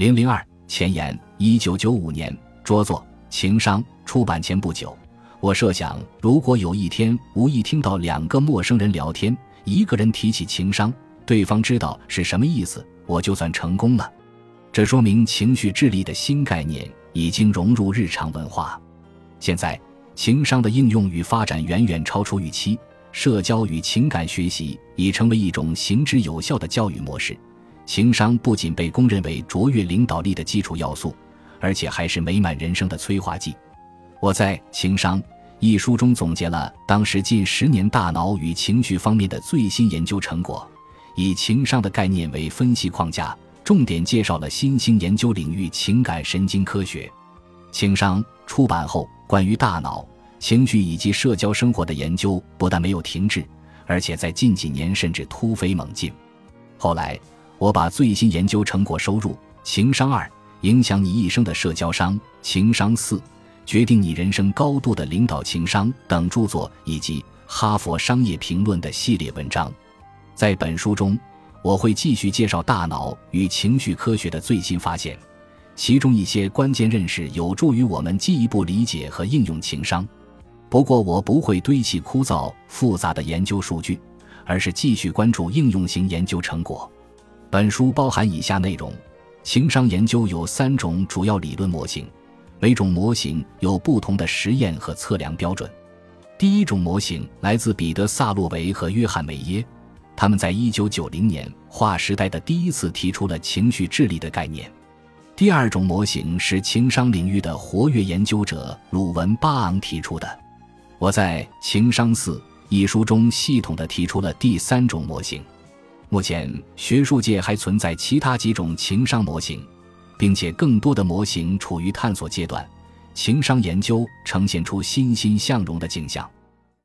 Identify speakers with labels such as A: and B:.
A: 零零二前言：一九九五年，拙作《情商》出版前不久，我设想，如果有一天无意听到两个陌生人聊天，一个人提起情商，对方知道是什么意思，我就算成功了。这说明情绪智力的新概念已经融入日常文化。现在，情商的应用与发展远远超出预期。社交与情感学习已成为一种行之有效的教育模式。情商不仅被公认为卓越领导力的基础要素，而且还是美满人生的催化剂。我在《情商》一书中总结了当时近十年大脑与情绪方面的最新研究成果，以情商的概念为分析框架，重点介绍了新兴研究领域情感神经科学。情商出版后，关于大脑。情绪以及社交生活的研究不但没有停滞，而且在近几年甚至突飞猛进。后来，我把最新研究成果收入《情商二：影响你一生的社交商》《情商四：决定你人生高度的领导情商》等著作，以及《哈佛商业评论》的系列文章。在本书中，我会继续介绍大脑与情绪科学的最新发现，其中一些关键认识有助于我们进一步理解和应用情商。不过，我不会堆砌枯燥复杂的研究数据，而是继续关注应用型研究成果。本书包含以下内容：情商研究有三种主要理论模型，每种模型有不同的实验和测量标准。第一种模型来自彼得·萨洛维和约翰·梅耶，他们在一九九零年划时代的第一次提出了情绪智力的概念。第二种模型是情商领域的活跃研究者鲁文·巴昂提出的。我在《情商四》一书中系统地提出了第三种模型。目前，学术界还存在其他几种情商模型，并且更多的模型处于探索阶段。情商研究呈现出欣欣向荣的景象。